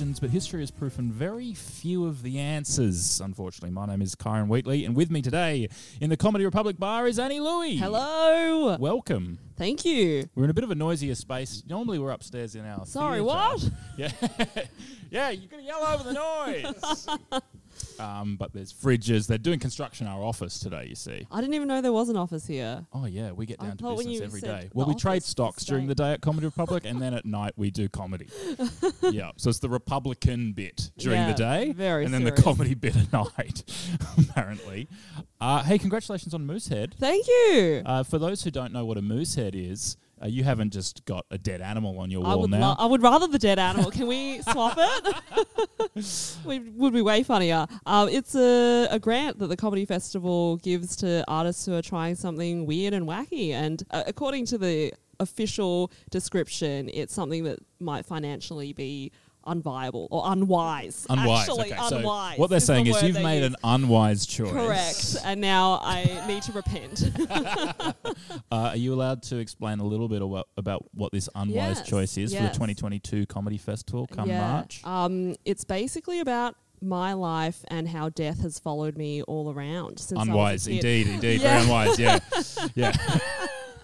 Questions, but history has proven very few of the answers. Unfortunately, my name is Kyran Wheatley, and with me today in the Comedy Republic bar is Annie Louey. Hello. Welcome. Thank you. We're in a bit of a noisier space. Normally, we're upstairs in our. Sorry, theatre. what? Yeah, yeah. You're gonna yell over the noise. um, but there's fridges. They're doing construction in our office today. You see. I didn't even know there was an office here. Oh yeah, we get I down to business every day. Well, we trade stocks during the day at Comedy Republic, and then at night we do comedy. yeah, so it's the Republican bit during the day, very and then the comedy bit at night. apparently, uh, hey, congratulations on Moosehead. Thank you. Uh, for those who don't know what a moosehead is, uh, you haven't just got a dead animal on your I wall would, now. lo- I would rather the dead animal. Can we swap it? we, would be way funnier. Um, it's a, a grant that the Comedy Festival gives to artists who are trying something weird and wacky. And uh, according to the official description, it's something that might financially be unviable or unwise. unwise. Actually, okay, so what they're is the saying is you've made use. an unwise choice. Correct. And now I need to repent. Uh, are you allowed to explain a little bit about, about what this unwise Yes, choice is for the 2022 Comedy Festival come March? Um, it's basically about my life and how death has followed me all around since I was a Unwise, kid. indeed, indeed, Yeah. very unwise. Yeah, yeah.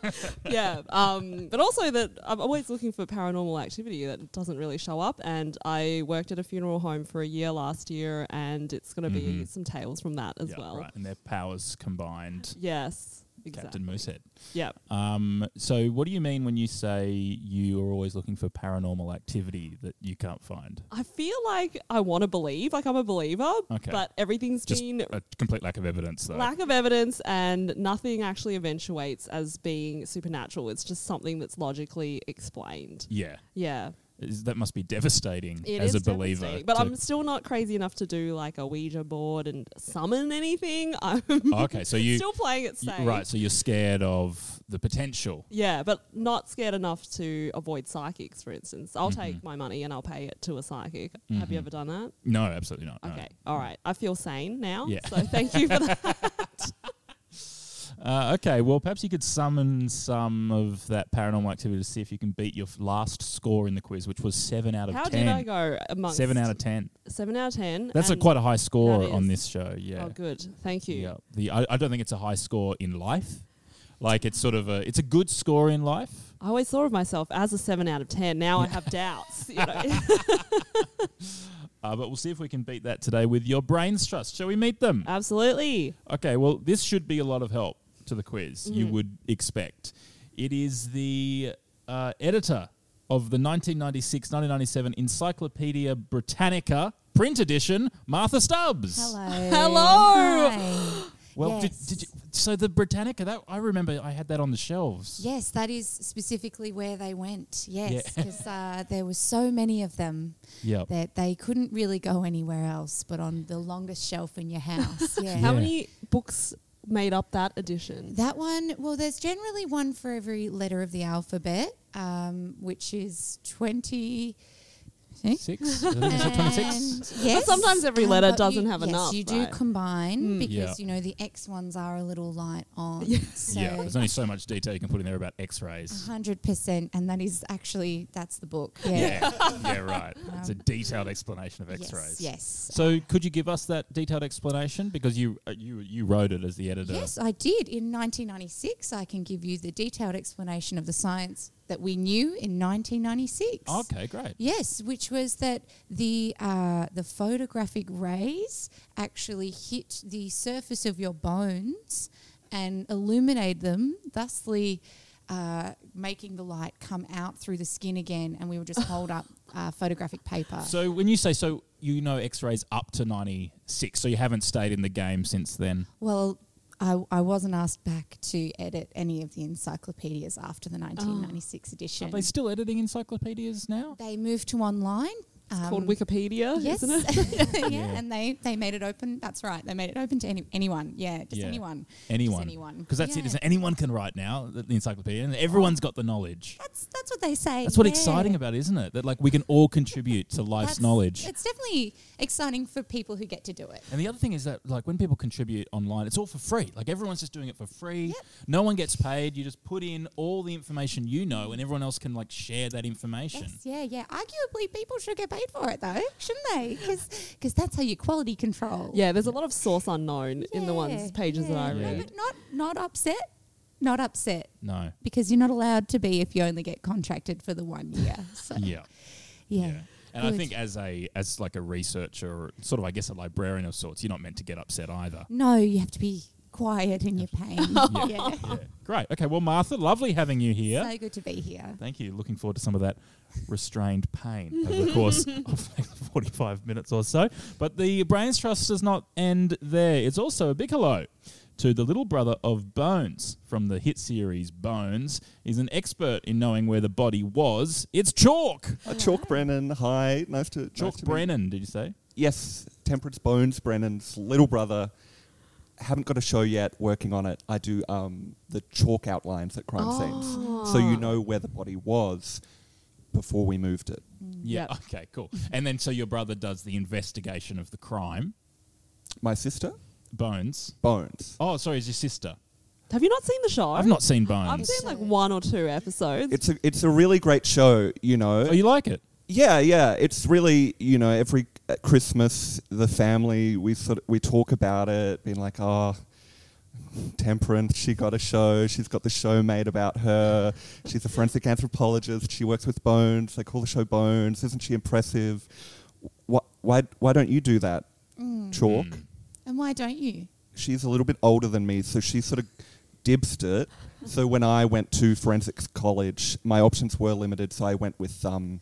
yeah. Um, but also that I'm always looking for paranormal activity that doesn't really show up. And I worked at a funeral home for a year last year, and it's going to be Mhm. some tales from that as well. right. And their powers combined. Yes. Exactly. Captain Moosehead. Yeah. Um, so, what do you mean when you say you are always looking for paranormal activity that you can't find? I feel like I want to believe, like I'm a believer, Okay. but everything's Just been a complete lack of evidence, though. lack of evidence and nothing actually eventuates as being supernatural. It's just something that's logically explained. yeah, Yeah. Is- that must be devastating It as a believer. But I'm still not crazy enough to do like a Ouija board and summon anything. I'm Oh, okay, so you still playing it safe. right? So you're scared of the potential. Yeah, but not scared enough to avoid psychics, for instance. I'll Mm-hmm. take my money and I'll pay it to a psychic. Have you ever done that? No, absolutely not. no. Okay. All right. I feel sane now. Yeah. So thank you for that. Uh, okay, well, perhaps you could summon some of that paranormal activity to see if you can beat your last score in the quiz, which was seven out of How ten. did I go amongst Seven out of ten. seven out of ten? That's a quite a high score on this show. Yeah. Oh, good. Thank you. Yeah. The I, I don't think it's a high score in life. Like it's sort of a it's a good score in life. I always thought of myself as a seven out of ten. Now I have doubts. You know? Uh, but we'll see if we can beat that today with your brains trust. Shall we meet them? Absolutely. Okay, well, this should be a lot of help to the quiz, you Mhm. would expect. It is the uh, editor of the 1996 1997 Encyclopedia Britannica print edition, Martha Stubbs. Hello. Hello. Hi. Well, did, Yes. did you, so the Britannica that I remember I had that on the shelves. Yes, that is specifically where they went. Yeah. Yes, because uh, there were so many of them Yep. that they couldn't really go anywhere else but on the longest shelf in your house. Yeah. How Yeah. many books made up that edition? That one, well, there's generally one for every letter of the alphabet, um, which is 20. Six? I think it's 26? And yes, sometimes every letter but doesn't you- have yes, enough, you do right? combine Mm. because Yeah. you know the X ones are a little light on. So yeah, there's only so much detail you can put in there about X-rays. hundred percent, and that is actually that's the book. Yeah. Yeah, yeah, right. It's a Um, detailed explanation of X-rays. yes. So, could you give us that detailed explanation because you uh, you you wrote it as the editor? Yes, I did. In 1996, I can give you the detailed explanation of the science that we knew in 1996. Okay, great. Yes, which was that the uh, the photographic rays actually hit the surface of your bones and illuminate them, thusly uh, making the light come out through the skin again. And we would just hold up uh, photographic paper. So, when you say so, you know X-rays up to '96, so you haven't stayed in the game since then. Well, I, I wasn't asked back to edit any of the encyclopedias after the 1996 edition. Ah. Are they still editing encyclopedias now? They moved to online. It's called um, Wikipedia, Yes, isn't it? yeah, Yeah. and they they made it open. That's right, they made it open to any, anyone. Yeah, just Yeah. anyone. Anyone. Just anyone. Because that's it. Yeah. Isn't it? Anyone can write now the the encyclopedia, and everyone's got the knowledge. That's that's what they say. That's what yeah. exciting about it, isn't it? That like we can all contribute to life's That's- knowledge. It's definitely exciting for people who get to do it. And the other thing is that, like, when people contribute online, it's all for free. Like, everyone's just doing it for free. No one gets paid. You just put in all the information you know, and everyone else can, like, share that information. Yes, yeah, yeah. Arguably, people should get paid for it though, shouldn't they? Because that's how you quality control. yeah, there's a lot of source unknown in the ones Yeah, pages that I read. No, but not not upset. Not upset No. because you're not allowed to be if you only get contracted for the one year. So Yeah. yeah. And I think as a as like a researcher, or sort of, I guess, a librarian of sorts, you're not meant to get upset either. No, you have to be quiet in your pain. yeah. Yeah. Great. Okay. Well, Martha, lovely having you here. So good to be here. Thank you. Looking forward to some of that restrained pain over the course of like 45 minutes or so. But the Brains Trust does not end there. It's also a big hello to the little brother of Bones from the hit series Bones. He's an expert in knowing where the body was. It's Chalk. Uh, Chalk Brennan, hi. Nice to Chalk nice to meet- Brennan, did you say? Yes, Temperance Bones, Brennan's little brother. Haven't got a show yet. Working on it. I do um, the chalk outlines at crime scenes, so you know where the body was before we moved it. Yeah. Yep. Okay, cool. And then so your brother does the investigation of the crime. My sister, Bones. Bones. Oh, sorry, is your sister? Have you not seen the show? I've not seen Bones. I've seen like one or two episodes. It's a it's a really great show. You know. Oh, you like it? Yeah, yeah. It's really you know every uh, Christmas the family we sort of, we talk about it, being like, oh, Temperance, she got a show. She's got the show made about her. She's a forensic anthropologist. She works with bones. They call the show Bones. Isn't she impressive? Why why why don't you do that, Chalk? Mm. And why don't you? She's a little bit older than me, so she sort of dibsed it. So when I went to forensics college, my options were limited. So I went with um,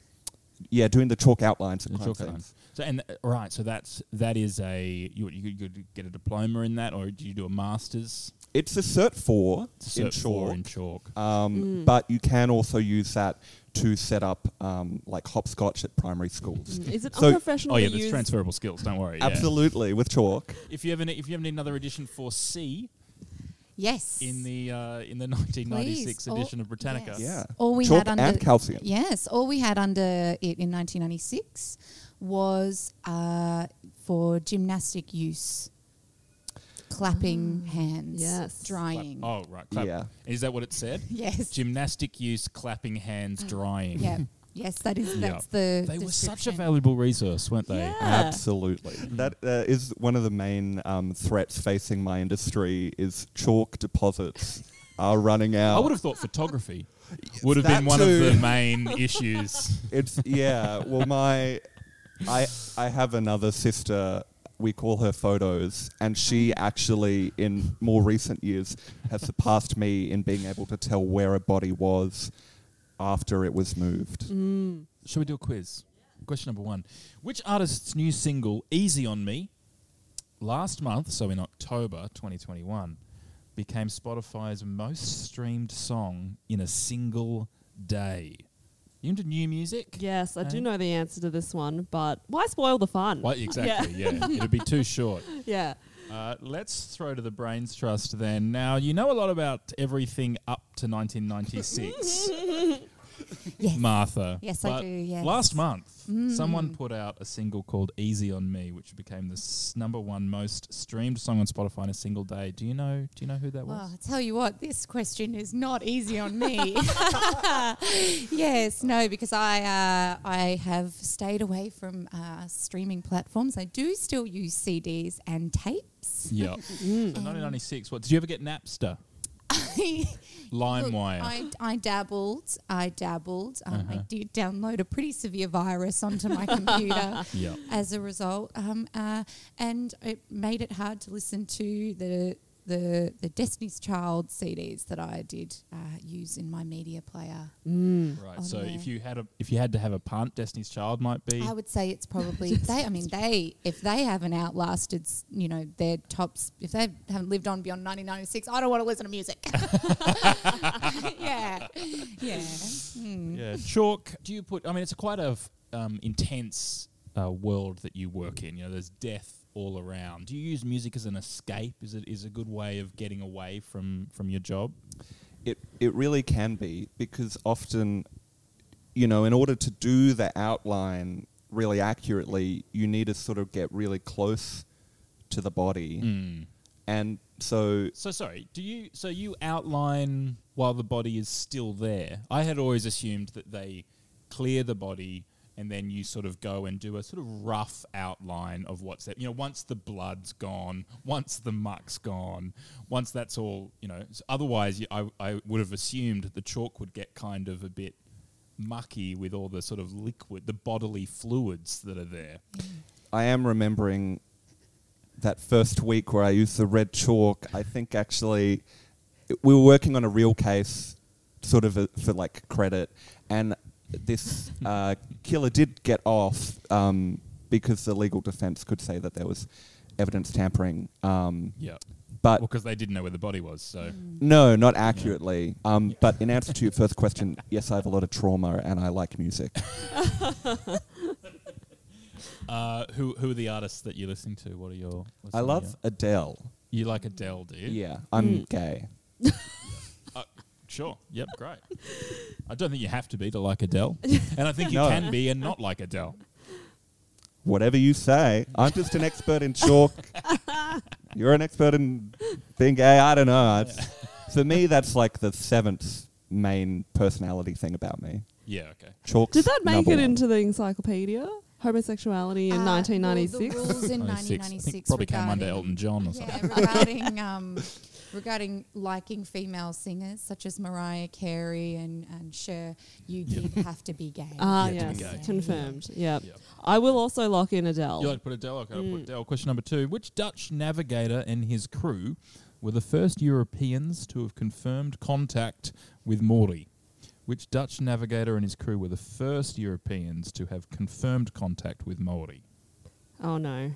yeah, doing the chalk outlines. At The crime chalk outlines. So and uh, right, so that's that is a you you could get a diploma in that, or do you do a masters? It's a Cert 4 It's a in Cert chalk, four in chalk. um, but you can also use that to set up um, like hopscotch at primary schools. Mm. Is it So- unprofessional Oh yeah, to there's transferable skills. Don't worry. yeah. Absolutely, with chalk. If you ever need, if you ever need another edition for C Yes. in the uh, in the 1996 Please. All- edition of Britannica, yes. Yeah. All we chalk had under and calcium. Yes, all we had under it in 1996 was uh, for gymnastic use, clapping hands, yes. Clap- drying. Oh right, clap. Yeah. Is that what it said? Yes. Gymnastic use, clapping hands, drying. Yeah. Yes, that is. Yeah. That's the. They were such a valuable resource, weren't they? Yeah. Absolutely. That uh, is one of the main um, threats facing my industry is chalk deposits are running out. I would have thought photography would have That been one of the main issues. It's yeah. Well, my I I have another sister. We call her photos, and she actually, in more recent years, has surpassed me in being able to tell where a body was after it was moved. Mm. Shall we do a quiz? Question number one: Which artist's new single "Easy on Me" last month, so in October 2021, became Spotify's most streamed song in a single day. You into new music? Yes, I do eh? know the answer to this one, but why spoil the fun? Why, exactly, yeah. It'd be too short. Yeah. Uh, let's throw to the Brains Trust then. Now, you know a lot about everything up to 1996. Yes. Martha. Yes, I do, yes. Last month, someone Mm. put out a single called "Easy on Me," which became the s- number one most streamed song on Spotify in a single day. Do you know? Do you know who that was? Well, I tell you what, this question is not easy on me. yes, no, because I uh, I have stayed away from uh, streaming platforms. I do still use CDs and tapes. Yeah. So 1996. What did you ever get Napster? LimeWire. I, I dabbled. I dabbled. Um, I Uh-huh. did download a pretty severe virus onto my computer Yeah. as a result, um, uh, and it made it hard to listen to the the the Destiny's Child CDs that I did uh, use in my media player. Right. So there. if you had a if you had to have a punt, Destiny's Child might be. I would say it's probably they. I mean, they if they haven't outlasted, you know, their tops. If they haven't lived on beyond 1996, I don't want to listen to music. yeah, yeah. Mm. Yeah, chalk. Do you put? I mean, it's quite a f- um, intense uh, world that you work in. You know, there's death all around. Do you use music as an escape? Is it is a good way of getting away from from your job? It it really can be because often, you know, in order to do the outline really accurately, you need to sort of get really close to the body, Mm. and so So sorry. Do you? So you outline while the body is still there? I had always assumed that they clear the body. And then you sort of go and do a sort of rough outline of what's there. You know, once the blood's gone, once the muck's gone, once that's all, you know. Otherwise, you, I, I would have assumed the chalk would get kind of a bit mucky with all the sort of liquid, the bodily fluids that are there. I am remembering that first week where I used the red chalk. I think actually we were working on a real case, sort of a, for like credit, and this uh, killer did get off um, because the legal defense could say that there was evidence tampering. Um, Yeah. But because they didn't know where the body was. So no, not accurately. Um, But in answer to your first question, yes, I have a lot of trauma and I like music. Uh, who who are the artists that you're listening to? What are your? I love your- Adele. You like Adele, do you? Yeah, I'm gay. Sure. Yep. Great. I don't think you have to be to like Adele, and I think you No. can be and not like Adele. Whatever you say. I'm just an expert in chalk. You're an expert in being gay. I don't know. It's, for me, that's like the seventh main personality thing about me. Yeah. Okay. Chalk's Did that make it one. into the encyclopedia? Homosexuality in Uh, well, the 1996? rules in 96. I 1996 think probably came under regarding- Elton John or Yeah, something. regarding um, regarding liking female singers such as Mariah Carey and and Cher, you did have to be gay. Ah, You have to yes, be gay. confirmed. Yeah. Yep. I will also lock in Adele. You like to put Adele? Okay, I'll Mm. put Adele. Question number two: Which Dutch navigator and his crew were the first Europeans to have confirmed contact with Maori? Which Dutch navigator and his crew were the first Europeans to have confirmed contact with Maori? Oh no.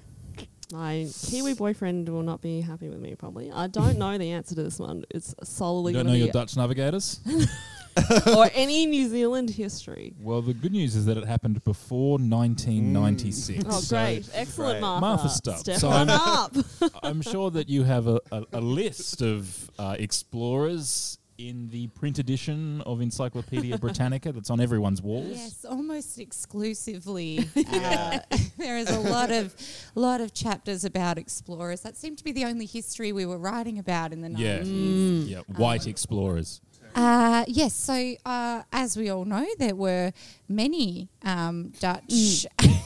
My Kiwi boyfriend will not be happy with me probably. I don't know the answer to this one. It's solely You don't know your Dutch navigators? or any New Zealand history. Well, the good news is that it happened before 1996. Oh So great. Excellent Great. Martha. Martha Stubbs. Step So I'm- up. I'm sure that you have a, a, a list of uh, explorers in the print edition of Encyclopedia Britannica that's on everyone's walls. Yes, almost exclusively. Uh, there is a lot of lot of chapters about explorers. That seemed to be the only history we were writing about in the Yeah. 90s. Yeah. White explorers. Uh, yes, so uh, as we all know, there were many um, Dutch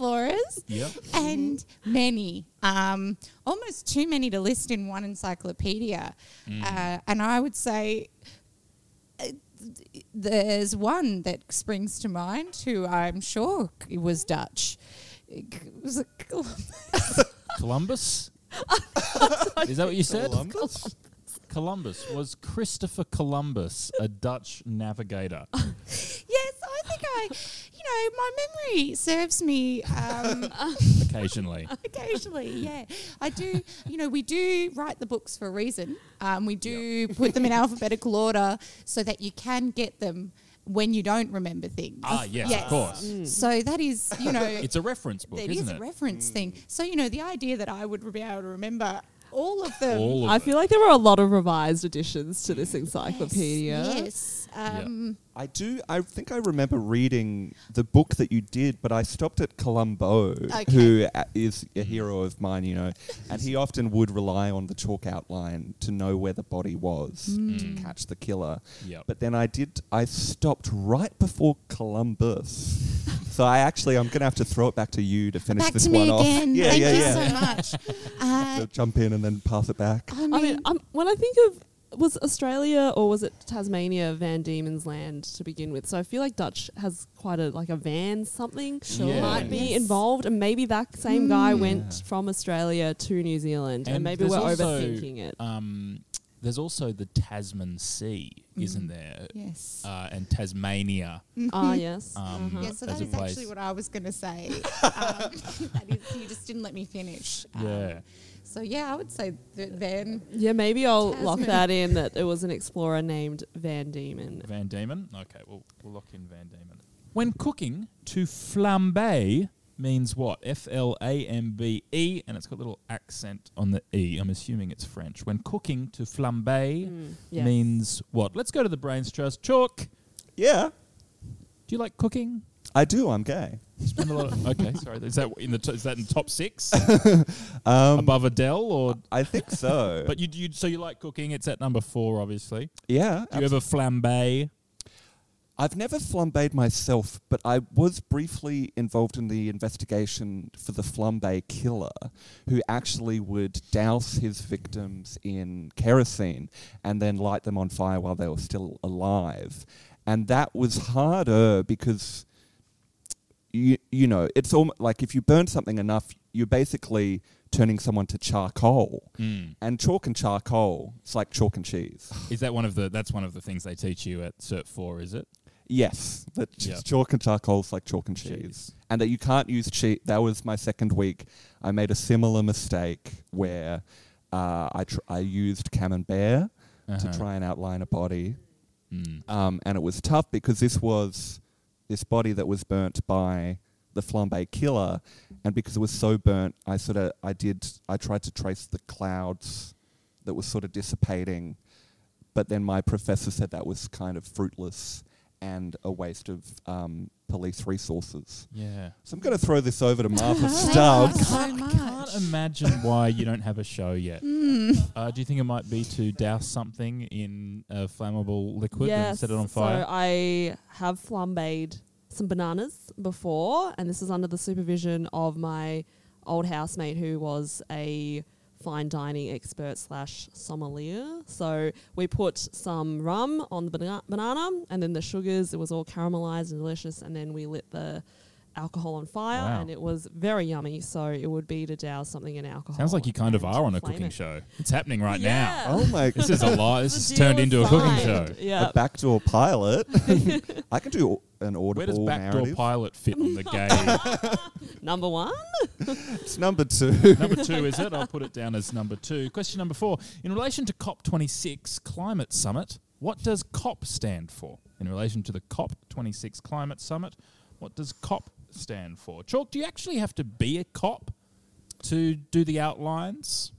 explorers Yep. and many, um, almost too many to list in one encyclopedia. Uh, and I would say uh, there's one that springs to mind who I'm sure c- was Dutch. It was it Columbus? Is that what you said? Columbus? Columbus. Was Christopher Columbus a Dutch navigator? Yes, I you know, my memory serves me um, Occasionally. occasionally. Yeah, I do. You know, we do write the books for a reason. Um, we do put them in alphabetical order so that you can get them when you don't remember things. Ah, yes, of course. So that is, you know, It's a reference book, it isn't is it? a reference thing. So you know, the idea that I would be able to remember all of them. All of I it. feel like there were a lot of revised additions to this encyclopedia. Yes. Um, I do. I think I remember reading the book that you did, but I stopped at Columbo, who uh, is a hero of mine, you know, and he often would rely on the chalk outline to know where the body was to catch the killer. Yep. But then I did. I stopped right before Columbus. So I actually, I'm going to have to throw it back to you to finish back this to one me off. again. Yeah, Thank yeah, you yeah. so much. Uh, So jump in and then pass it back. I mean, I mean, when I think of was Australia or was it Tasmania Van Diemen's land to begin with? So I feel like Dutch has quite a like a van something Sure. Yeah. might be Yes. involved, and maybe that same guy Mm. went from Australia to New Zealand, and, maybe we're also, overthinking it. Um, there's also the Tasman Sea, Mm. isn't there? yes. Uh, and Tasmania. Ah, yes. Um, Uh-huh. yeah, so as that a is place. actually what I was going to say. um, that is, you just didn't let me finish. Um, Yeah. So yeah, I would say that then. Yeah, maybe I'll lock that in that it was an explorer named Van Diemen. Van Diemen. Okay, we'll, we'll lock in Van Diemen. When cooking, to flambe means what? F L A M B E, and it's got a little accent on the E. I'm assuming it's French. When cooking, to flambe Mm, yes. means what? Let's go to the brains trust. Chalk. Yeah, Do you like cooking? I do. I'm gay. Spend a lot of. Okay, sorry. Is that in the t- is that in top six Um, above Adele or? I think so. But you, you so you like cooking? It's at number four, obviously. yeah, Do you ever flambe? I've never flambéed myself, but I was briefly involved in the investigation for the flambe killer, who actually would douse his victims in kerosene and then light them on fire while they were still alive. And that was harder because, you, you know, it's almost like if you burn something enough, you're basically turning someone to charcoal. Hmm. And chalk and charcoal, it's like chalk and cheese. Is that one of the? That's one of the things they teach you at Cert Four, is it? Yes, that Yeah. chalk and charcoal is like chalk and cheese. Cheese. and that you can't use cheese. That was my second week. I made a similar mistake where uh, I tr- I used camembert Uh-huh. to try and outline a body, Mm. um, and it was tough because this was this body that was burnt by the flambe killer, and because it was so burnt, I sort of I did I tried to trace the clouds that was sort of dissipating, but then my professor said that was kind of fruitless and a waste of um, police resources. Yeah. So I'm going to throw this over to Martha Thank you Stubbs. so I much. can't imagine why you don't have a show yet. Hmm. Uh, do you think it might be to douse something in a flammable liquid and yes, set it on fire? So I have flambéed some bananas before, and this is under the supervision of my old housemate who was a fine dining expert slash sommelier. So we put some rum on the bana- banana, and then the sugars. It was all caramelized and delicious, and then we lit the alcohol on fire, Wow. and it was very yummy. So it would be to douse something in alcohol. Sounds like you kind of are on a cooking it. show. It's happening right Yeah. now. Oh my! This is a lot. This The has turned deal into a cooking signed. show. Yeah. a backdoor pilot. I can do an audible Where does backdoor narrative. pilot fit on the gay? Number one. it's number two. number two, is it? I'll put it down as number two. Question number four. In relation to COP26 Climate Summit, what does COP stand for? In relation to the COP26 Climate Summit, what does COP stand for? Chalk, do you actually have to be a cop to do the outlines?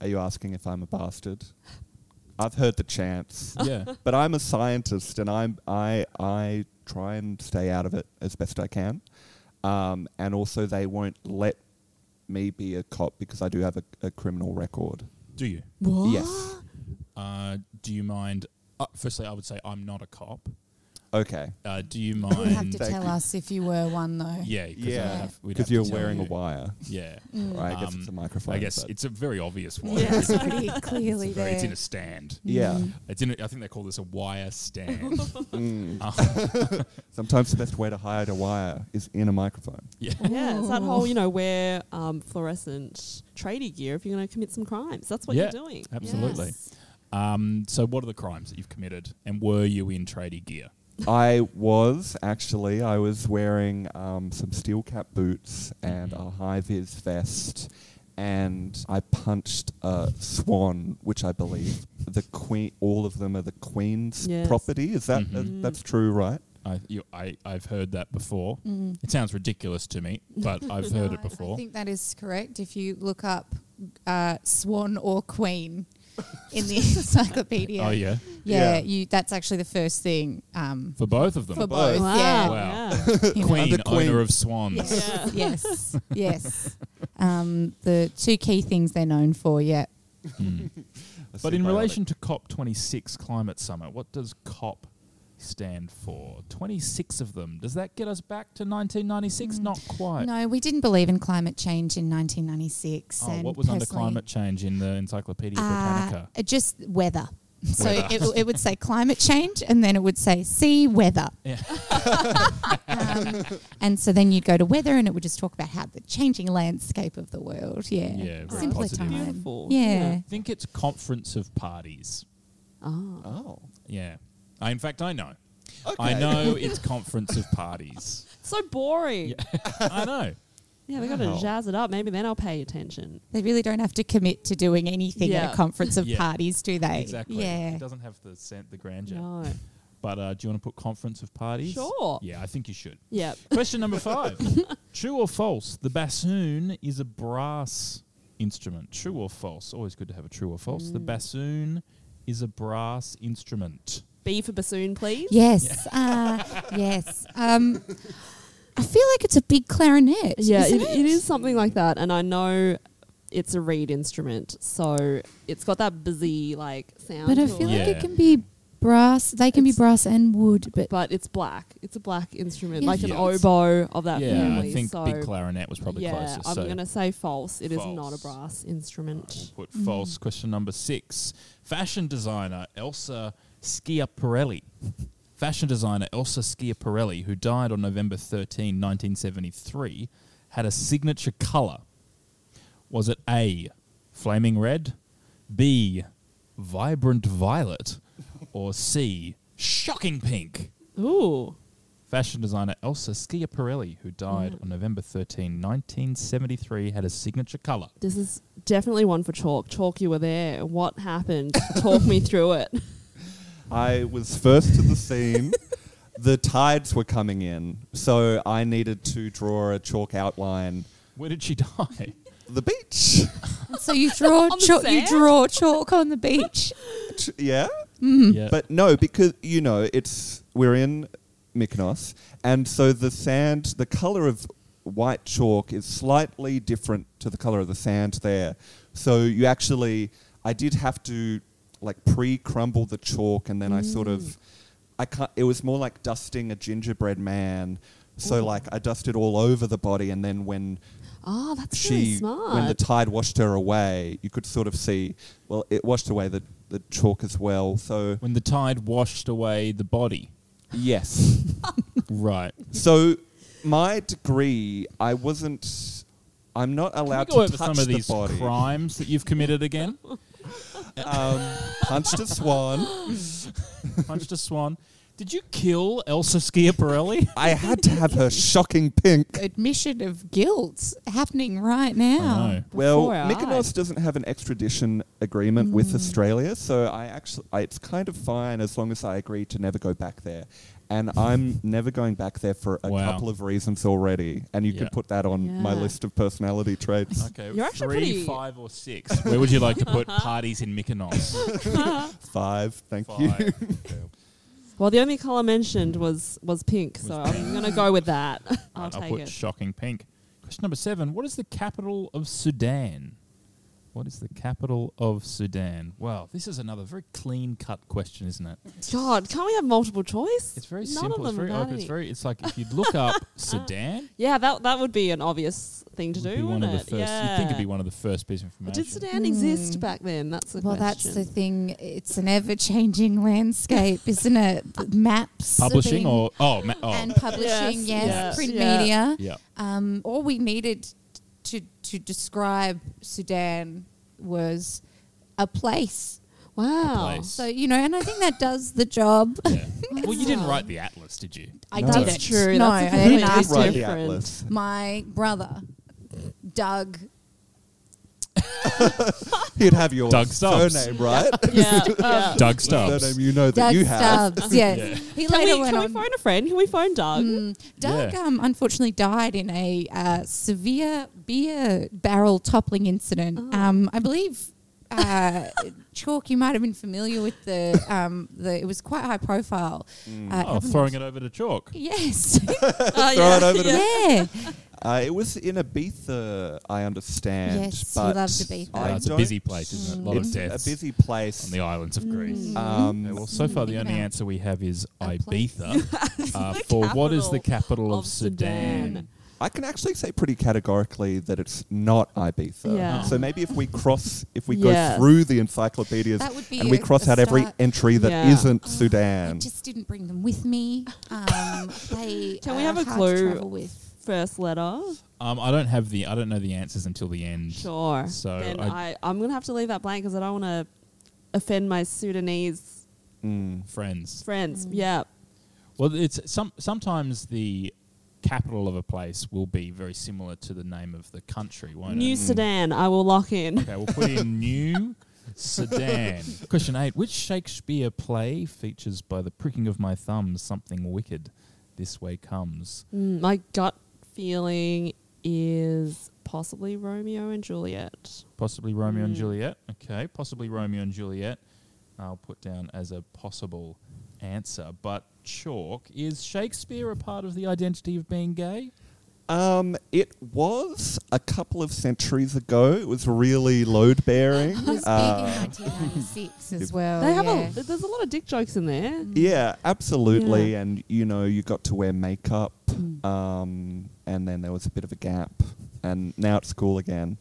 Are you asking if I'm a bastard? I've heard the chants, Yeah. but I'm a scientist, and I'm I I try and stay out of it as best I can. Um, and also, they won't let me be a cop because I do have a, a criminal record. Do you? What? Yes. Uh, do you mind? Uh, firstly, I would say I'm not a cop. Okay. Uh, do you mind? You have to tell you. us if you were one, though. yeah, because Yeah. we'd Because have you're tell wearing you. a wire. Yeah. Right, I guess Um, it's a microphone. I guess but- it's a very obvious one. Yeah, It's, it's pretty clearly a very- it's in there. a stand. yeah. It's in. A, I think they call this a wire stand. Mm. Um, Sometimes the best way to hide a wire is in a microphone. yeah. Yeah, it's that whole, you know, wear um, fluorescent tradie gear if you're going to commit some crimes. That's what Yeah. you're doing. Absolutely. Yes. Um, so, what are the crimes that you've committed, and were you in tradie gear? I was actually. I was wearing um, some steel cap boots and a high vis vest, and I punched a swan, which I believe the queen. All of them are the queen's Yes. property. Is that uh, Mhm. that's true, right? I, you, I, I've heard that before. Mm. It sounds ridiculous to me, but I've heard it before. I think that is correct. If you look up uh, swan or queen in the encyclopedia. Oh, yeah? yeah. Yeah. You. That's actually the first thing. Um, For both of them? For both. Wow. Yeah. Wow. You know. Queen, the queen. owner of swans. Yes. yes. Yes. Um, the two key things they're known for. Yeah. Mm. But in relation to COP26 climate summit, what does COP stand for? 26 of them. Does that get us back to 1996? Not quite. No, we didn't believe in climate change in 1996. Oh, and what was under climate change in the Encyclopedia Uh, Britannica? uh, just weather. So it, it would say climate change, and then it would say sea weather. Yeah. um, and so then you'd go to weather, and it would just talk about how the changing landscape of the world. Yeah, Yeah, very simpler positive. time. Beautiful. Yeah. I think it's conference of parties. Oh. Oh. Yeah. I, in fact, I know. Okay. I know it's conference of parties. So boring. I know. Yeah, we got to Wow. jazz it up. Maybe then I'll pay attention. They really don't have to commit to doing anything at Yeah. a conference of Yeah. parties, do they? Exactly. Yeah. It doesn't have the scent, the grandeur. No. But uh, do you want to put conference of parties? Sure. Yeah, I think you should. Yep. Question number five. True or false? The bassoon is a brass instrument. True or false? Always good to have a true or false. Mm. The bassoon is a brass instrument. B for bassoon, please. Yes. Uh, yes. Um, I feel like it's a big clarinet. Yeah, isn't it, it is something like that. And I know it's a reed instrument. So it's got that busy, like, sound. But I feel it. like Yeah. it can be brass. They can be brass and wood, but But it's black. It's a black instrument, Yeah, like an oboe of that yeah, family. I think so big clarinet was probably yeah, closest. I'm so going to say false. It is not a brass instrument. Put false. Question number six. Fashion designer Elsa Schiaparelli. Fashion designer Elsa Schiaparelli, who died on November 13, 1973, had a signature colour. Was it A, flaming red, B, vibrant violet, or C, shocking pink? Ooh. Fashion designer Elsa Schiaparelli, who died mm. on November 13, 1973, had a signature colour. This is definitely one for Chalk. Chalk, you were there. What happened? Talk me through it. I was first to the scene. the tides were coming in, so I needed to draw a chalk outline. Where did she die? The beach. so you draw On the chalk. You sand? draw chalk on the beach. Ch- yeah. Mm-hmm. Yeah. But no, because you know it's we're in Mykonos, and so the sand, the color of white chalk is slightly different to the color of the sand there. So you actually, I did have to like pre-crumble the chalk, and then I sort of, mm. I can't. It was more like dusting a gingerbread man. So like I dusted all over the body, and then when Oh, that's really smart. when the tide washed her away, you could sort of see. Well, it washed away the the chalk as well. So when the tide washed away the body. yes. Right. So my degree, I wasn't. I'm not Can we allowed go to over touch some of the these body. crimes that you've committed again? Um, punched a swan. Punched a swan. Did you kill Elsa Schiaparelli? I had to have her shocking pink. Admission of guilt happening right now. Well, Before our Mykonos eyes. doesn't have an extradition agreement with Australia, so I actually I, it's kind of fine as long as I agree to never go back there. And I'm never going back there for a Wow. couple of reasons already. And you Yeah. could put that on my Yeah. list of personality traits. Okay, You're actually three, pretty- five, or six. Where would you like to put parties in Mykonos? Five, thank you. Five. well, the only color mentioned was was pink, so I'm going to go with that. I'll Right, I'll take put it. shocking pink. Question number seven. What is the capital of Sudan? What is the capital of Sudan? Well, this is another very clean cut question, isn't it? God, can't we have multiple choice? It's very None simple. Of It's them very, have like, it's very. It's like if you'd look up Sudan, Yeah, that that would be an obvious thing to would do, one wouldn't of it? the first. yeah. You'd think it'd be one of the first pieces of But information. did Sudan exist back then? That's the Well, question. that's the thing. It's an ever-changing landscape, isn't it? Maps Publishing or oh, ma- oh. and publishing, Yes, yes, yes, print yeah. media. yeah. Um, all we needed to to describe Sudan was a place. Wow. place. So you know, and I think that does the job. Yeah. well, you didn't write the atlas, did you? I No. didn't. That's true. No, That's a I Who didn't write the atlas? My brother, Doug. He'd have your Doug Stubbs. surname, right? Yeah. yeah. Doug The Stubbs. surname you know that Doug you have. Stubbs. Yes. Yeah. He Can later we, went can we on. phone a friend? Can we phone Doug? Mm, Doug Yeah. um, unfortunately died in a uh, severe beer barrel toppling incident. Oh. Um, I believe. Uh, Chalk, you might have been familiar with the um, the. It was quite high profile. Mm. Uh, Oh, happened- throwing it over to chalk. Yes. Oh, Throw yeah. it over to yeah. Uh, it was in Ibiza, I understand. Yes, he but loves Ibiza. I Uh, it's a don't- busy place, isn't it? A lot it's of deaths a busy place. on the islands of Greece. um, Yeah, well, so far the only answer we have is a place. Ibiza. uh, for what is the capital of, of Sudan? Sudan. I can actually say pretty categorically that it's not Ibiza. Yeah. So maybe if we cross, if we Yes. go through the encyclopedias That would be and we a- cross a out every start. entry that Yeah. not Sudan. I just didn't bring them with me. Um, they Can we are have a hard to clue? travel with. First letter. Um, I don't have the I don't know the answers until the end. Sure. So then I- I, I'm going to have to leave that blank because I don't want to offend my Sudanese Mm. Friends. friends. Yeah. Well, it's some sometimes the capital of a place will be very similar to the name of the country, won't New it? Sudan, I will lock in. Okay, we'll put in New Sudan. Question eight: Which Shakespeare play features by the pricking of my thumb something wicked? This way comes. Mm, my gut feeling is possibly Romeo and Juliet. Possibly Romeo and Mm. Juliet. Okay, possibly Romeo and Juliet. I'll put down as a possible answer. But chalk is Shakespeare a part of the identity of being gay? Um, it was a couple of centuries ago. It was really load bearing. It was Uh, big in 1996 as well. they have yeah. a there's a lot of dick jokes in there. Yeah, absolutely. Yeah. And you know, you got to wear makeup, Mm. um, and then there was a bit of a gap, and now it's cool again.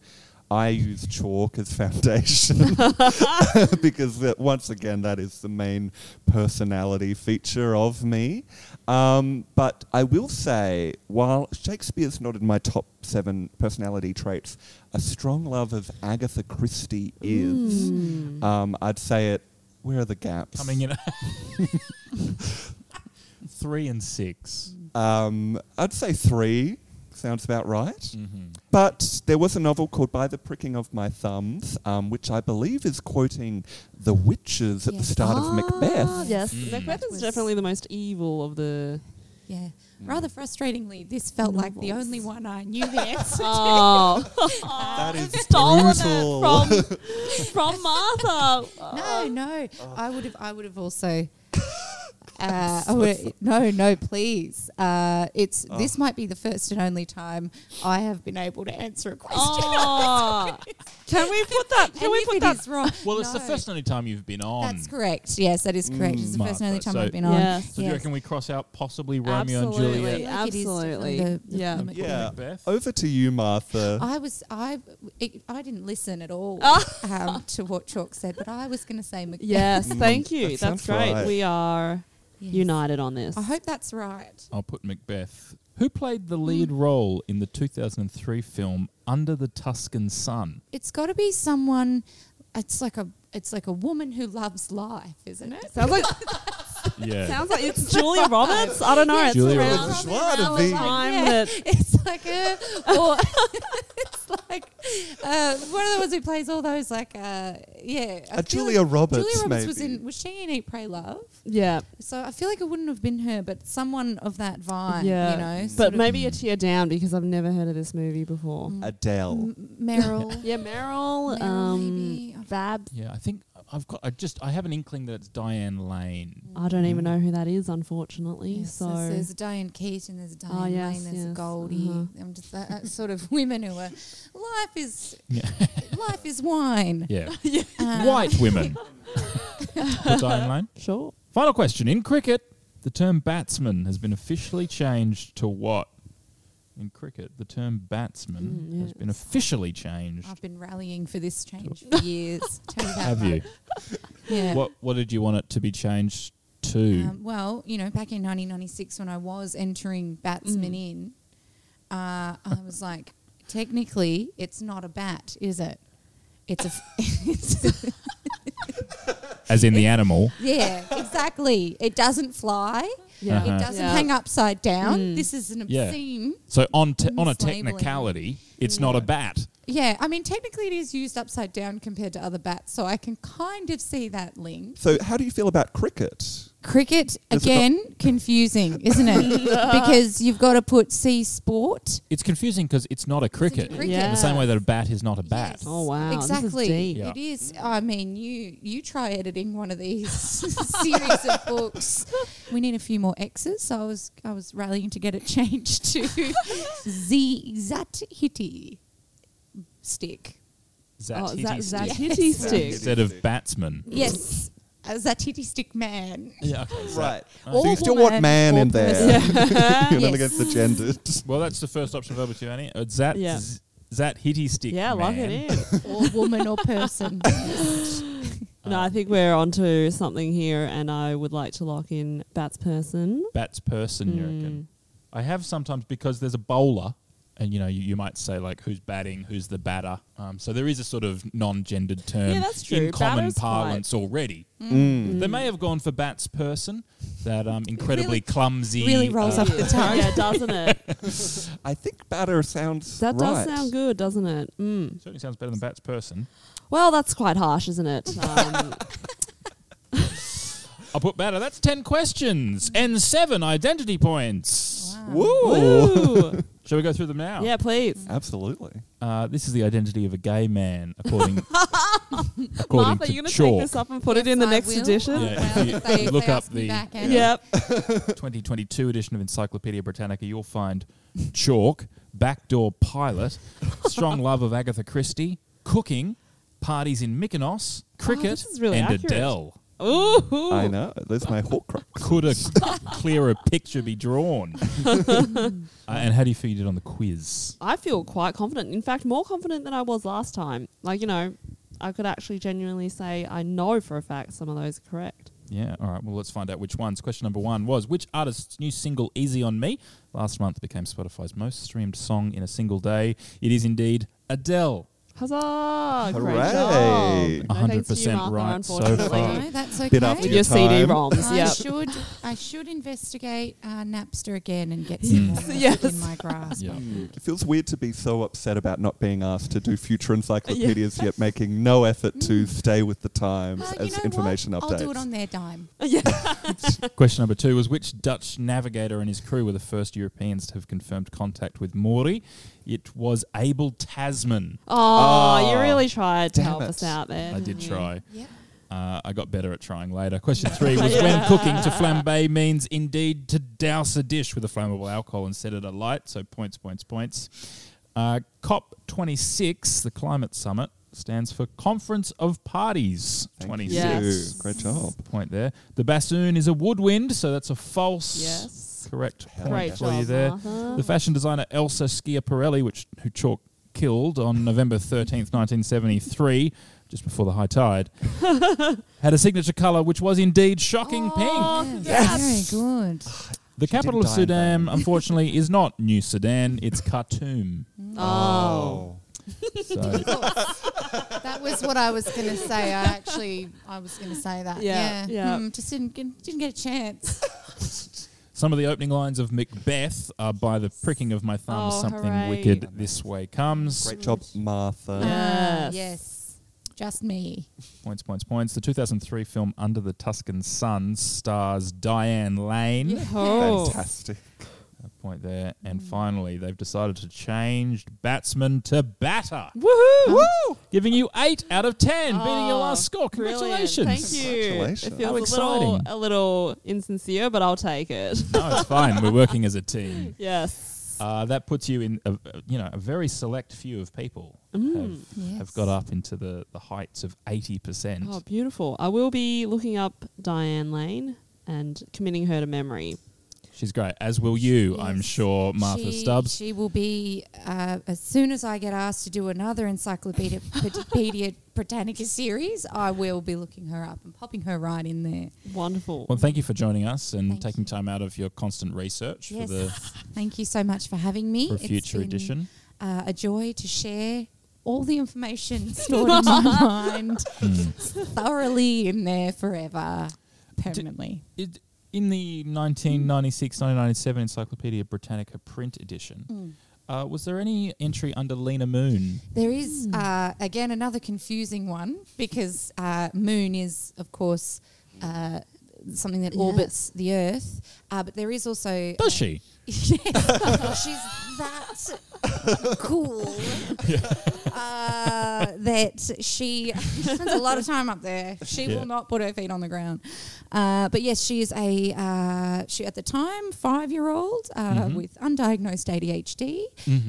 I use chalk as foundation because that, once again, that is the main personality feature of me. Um, but I will say, while Shakespeare's not in my top seven personality traits, a strong love of Agatha Christie is. Mm. Um, I'd say it. Where are the gaps? Coming in. Three and six. Um, I'd say three. Sounds about right. Mm-hmm. But there was a novel called By the Pricking of My Thumbs, um, which I believe is quoting the witches at the Yes. start of Ah, Macbeth. Yes, Mm. Macbeth That is was- definitely the most evil of the. Yeah. Rather frustratingly, this felt like the only one I knew the answer to. Oh, That is stolen brutal. it from from Martha. No, no. I would have. I would have also. Uh, I would, no, no, please. Uh, it's this might be the first and only time I have been able to answer a question. Oh, can we put that? Can and we if put it that? is wrong, Well, it's the first and only time you've been on. That's correct. Yes, that is correct. it's the first and only time so- I've been on. Yes. So do you reckon we cross out possibly Romeo and Juliet? Like Absolutely. the- the- Yeah. the Yeah. Macbeth? Over to you, Martha. I was I it, I didn't listen at all um, to what Chalk said, but I was going to say Macbeth. Yes, Mm, thank you. that That's sounds great. right. We are Yes. united on this. I hope that's right. I'll put Macbeth. Who played the lead hmm. role in the 2003 film Under the Tuscan Sun? It's got to be someone. It's like a it's like a woman who loves life, isn't it? Sounds like Yeah. sounds like it's Julia Roberts. I don't know. It's Julia around, Roberts. What around the big- time Yeah. that It's like a or it's like uh, one of the ones who plays all those like uh, yeah. I feel Julia like Roberts, Julia Roberts was maybe. in. Was she in Eat, Pray, Love? yeah So I feel like it wouldn't have been her, but someone of that vibe. yeah. you know. but of maybe a tear down because I've never heard of this movie before. Adele. M- Meryl. Yeah, Meryl, Meryl, um, maybe. Babs. Yeah, I think I've got. I just. I have an inkling that it's Diane Lane. I don't even know who that is, unfortunately. Yes, so there's, there's a Diane Keaton, there's a Diane Oh, yes, Lane, there's a yes, Goldie. uh-huh. I'm just that, that sort of women who are life is Yeah. life is wine. Yeah. Uh, White women. Diane Lane. sure. Final question. In cricket, the term batsman has been officially changed to what? In cricket, the term batsman Mm, has been officially changed. I've been rallying for this change for years. Have you? Yeah. What What did you want it to be changed to? Um, well, you know, back in 1996 when I was entering batsmen Mm. in, uh, I was like, technically, it's not a bat, is it? It's a. f- it's As in the animal. Yeah, exactly. It doesn't fly. Yeah. Uh-huh. It doesn't Yeah. hang upside down. Mm. This is an Yeah. obscene. So on te- on a Mislabeling. technicality, it's not a bat. Yeah, I mean, technically it is used upside down compared to other bats, so I can kind of see that link. So, how do you feel about cricket? Cricket, Is it again, confusing, isn't it? because you've got to put C sport. It's confusing because it's not a cricket. cricket. In the same way that a bat is not a bat. Yes, Oh, wow. This is Exactly. deep. Yeah. It is. I mean, you you try editing one of these series of books. We need a few more X's, so I was I was rallying to get it changed to Z Zat Hitty stick. Zat Oh, hitty that, stick. that hitty stick. Instead of batsman. Yes, a Zatiti stick man. Yeah, okay. Zat- Right. Or so, you still want man in there. person. You're not Yes. against the gendered. Well, that's the first option available to you, Annie. Zat, Yeah. Z- Zat hitty stick. Yeah, lock it in. or woman or person. No, I think we're onto something here, and I would like to lock in Bats person. Bats person, you reckon? I have sometimes because there's a bowler, and you know, you, you might say like who's batting, who's the batter. Um, so there is a sort of non-gendered term Yeah, that's true. in common Batter's quite- parlance already. Mm. They may have gone for bats person, that um, incredibly really- clumsy. really rolls uh, off the tongue. yeah, doesn't it? I think batter sounds That right. does sound good, doesn't it? Mm. Certainly sounds better than bats person. Well, that's quite harsh, isn't it? Um, I'll put better. That's 10 questions and seven identity points. Woo! woo. Shall we go through them now? yeah, please. Absolutely. Uh, this is the identity of a gay man, according, according Martha, to you're going to Chalk. take this up and put it in the I next will. edition? Yeah, Well, if you- they- look they up the- back, Anna. Yep. 2022 edition of Encyclopedia Britannica, you'll find Chalk, Backdoor Pilot, Strong Love of Agatha Christie, Cooking, Parties in Mykonos, Cricket, Oh, this is really and accurate. Adele. Ooh. I know. There's my Horcrux. Could a clearer picture be drawn? uh, and how do you feel you did on the quiz? I feel quite confident. In fact, more confident than I was last time. Like, you know, I could actually genuinely say I know for a fact some of those are correct. Yeah, all right. Well, let's find out which ones. Question number one was Which artist's new single, Easy on Me, last month became Spotify's most streamed song in a single day? It is indeed Adele. Huzzah! Great Hooray. job. No thanks to 100% you, Martha, right so unfortunately. far. No, that's okay. Bit after With your your CD time. ROMs, I yeah. should I should investigate uh, Napster again and get some more Yes. in my grasp. Yeah. It feels weird to be so upset about not being asked to do future encyclopedias, yet making no effort to stay with the times Well, you as know information what? updates. I'll do it on their dime. Question number two was Which Dutch navigator and his crew were the first Europeans to have confirmed contact with Maori? It was Abel Tasman. Oh, you Oh, really tried to damn help it. us out there. I did try. Yep. Uh, I got better at trying later. Question three was when cooking to flambe means indeed to douse a dish with a flammable alcohol and set it alight. So points, points, points. Uh, COP26, the climate summit, stands for Conference of Parties. Thank 26. you. Yes. Great job. Point there. The bassoon is a woodwind, so that's a false. Yes. Correct point Great for you job, there. Martha. The fashion designer Elsa Schiaparelli, which who Chalk killed on November 13th, 1973, just before the high tide, had a signature colour which was indeed shocking Oh, pink. Yes. Very good. The She capital didn't of die in Sudan, unfortunately, is not New Sudan, it's Khartoum. Oh. So That was what I was going to say. I actually I was going to say that. Yeah, Yeah. yeah. Hmm, just didn't get, didn't get a chance. Some of the opening lines of Macbeth are by the pricking of my thumb, Oh, something hooray. wicked this way comes. Great job, Martha. Yes. Ah, yes. Just me. Points, points, points. The 2003 film Under the Tuscan Sun stars Diane Lane. Oh. Fantastic. A point there. And mm. finally, they've decided to change batsman to batter, Woohoo! Um, giving you 8 out of 10, beating your Oh, last score. Brilliant. Congratulations. Thank you. Congratulations. It How feels a little, exciting. a little insincere, but I'll take it. No, it's fine. We're working as a team. yes. Uh, that puts you in, a, a- you know, a very select few of people have, mm. have got up into the, the heights of 80%. Oh, beautiful. I will be looking up Diane Lane and committing her to memory. She's great, as will you, I'm sure, Martha she, Stubbs. She will be uh, as soon as I get asked to do another Encyclopedia Britannica series. I will be looking her up and popping her right in there. Wonderful. Well, thank you for joining us and Thank taking time out of your constant research Yes. for the Thank you so much for having me. for a It's future been, edition. Uh, a joy to share all the information stored in my mind thoroughly in there forever, permanently. It, in the 1996-1997 Encyclopedia Britannica print edition, uh, was there any entry under Lena Moon? There is, uh, again, another confusing one because uh, Moon is, of course, uh, something that orbits the Earth, uh, but there is also. Does she? Yes. She's that cool uh, that she, she spends a lot of time up there. She Yeah. will not put her feet on the ground. Uh, but yes, she is a uh, she at the time five year old uh, Mm-hmm. with undiagnosed ADHD,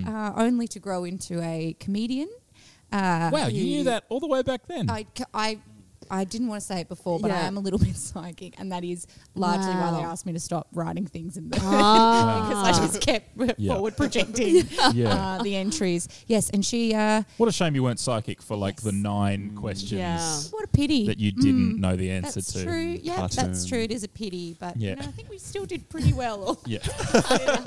uh, only to grow into a comedian. Uh, Wow, you knew that all the way back then. I, c- I, I didn't want to say it before, but I am a little bit psychic, and that is largely why they asked me to stop writing things in there Ah. because I just kept Yeah. forward projecting Yeah. uh, the entries. Yes, and she. Uh, what a shame you weren't psychic for like the nine questions Yeah. what a pity that you didn't know the answer to. That's to. true. Yeah, that's true. It is a pity, but Yeah. you know, I think we still did pretty well. Yeah.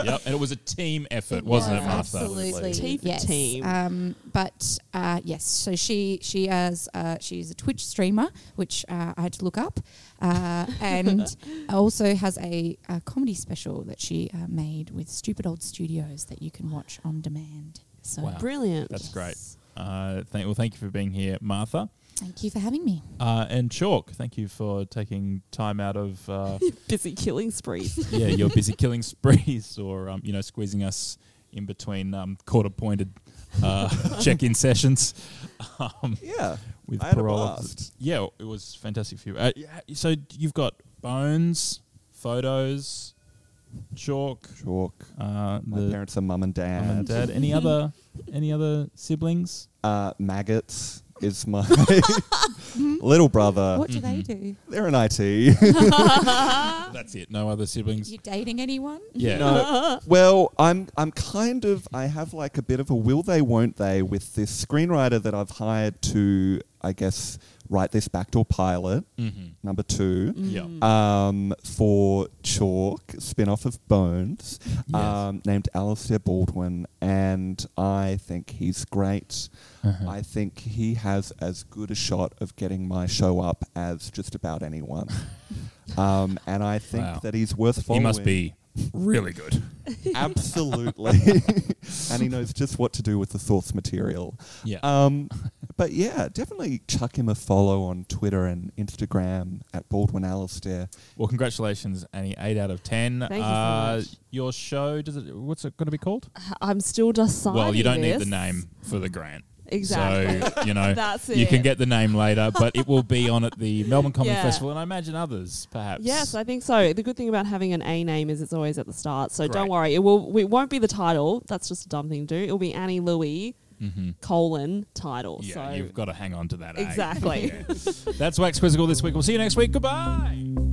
yep. And it was a team effort, wasn't it, Martha? Absolutely. Team for yes. team. Um, but uh, yes, so she she has uh, she's a Twitch streamer, which uh, I had to look up, uh, and also has a, a comedy special that she uh, made with Stupid Old Studios that you can watch on demand. So Wow. Brilliant. That's great. Uh, thank, well, thank you for being here, Martha. thank you for having me. Uh, and Chalk, thank you for taking time out of uh, Busy killing sprees. yeah your busy killing sprees or um, you know squeezing us in between um, court-appointed uh, check-in sessions. Um, Yeah. with I parole. Yeah, it was fantastic for you. Uh, so you've got bones, photos, chalk. Chalk. Uh, My parents are mum and dad. mum and dad. Any other any other siblings? Uh, maggots is my little brother. What do they mm-hmm. do? They're in IT. That's it. No other siblings. You dating anyone? Yeah. No. well, I'm I'm kind of I have like a bit of a will they won't they with this screenwriter that I've hired to I guess write this backdoor pilot Mm-hmm. number 2 Yeah. um, for Chalk spin-off of Bones Yes. um, named Alistair Baldwin and I think he's great. Uh-huh. I think he has as good a shot of getting my show up as just about anyone. um, and I think Wow. that he's worth following. He must be really good. Absolutely. and he knows just what to do with the source material. Yeah. Um, but yeah, definitely chuck him a follow on Twitter and Instagram at Baldwin Alistair. well, congratulations, Annie. Eight out of ten. Thank you so uh, much. Your show does it? What's it going to be called? I'm still deciding. well, you don't need the name for the grant. Exactly. So, you know, That's it. you can get the name later, but it will be on at the Melbourne Comedy Yeah. Festival and I imagine others, perhaps. Yes, I think so. The good thing about having an A name is it's always at the start. So Great. don't worry. It will. It won't be the title. That's just a dumb thing to do. It will be Annie Louey Mm-hmm. colon title. Yeah, so you've got to hang on to that. eh? Exactly. Yeah. That's Wax Quizzical this week. We'll see you next week. Goodbye.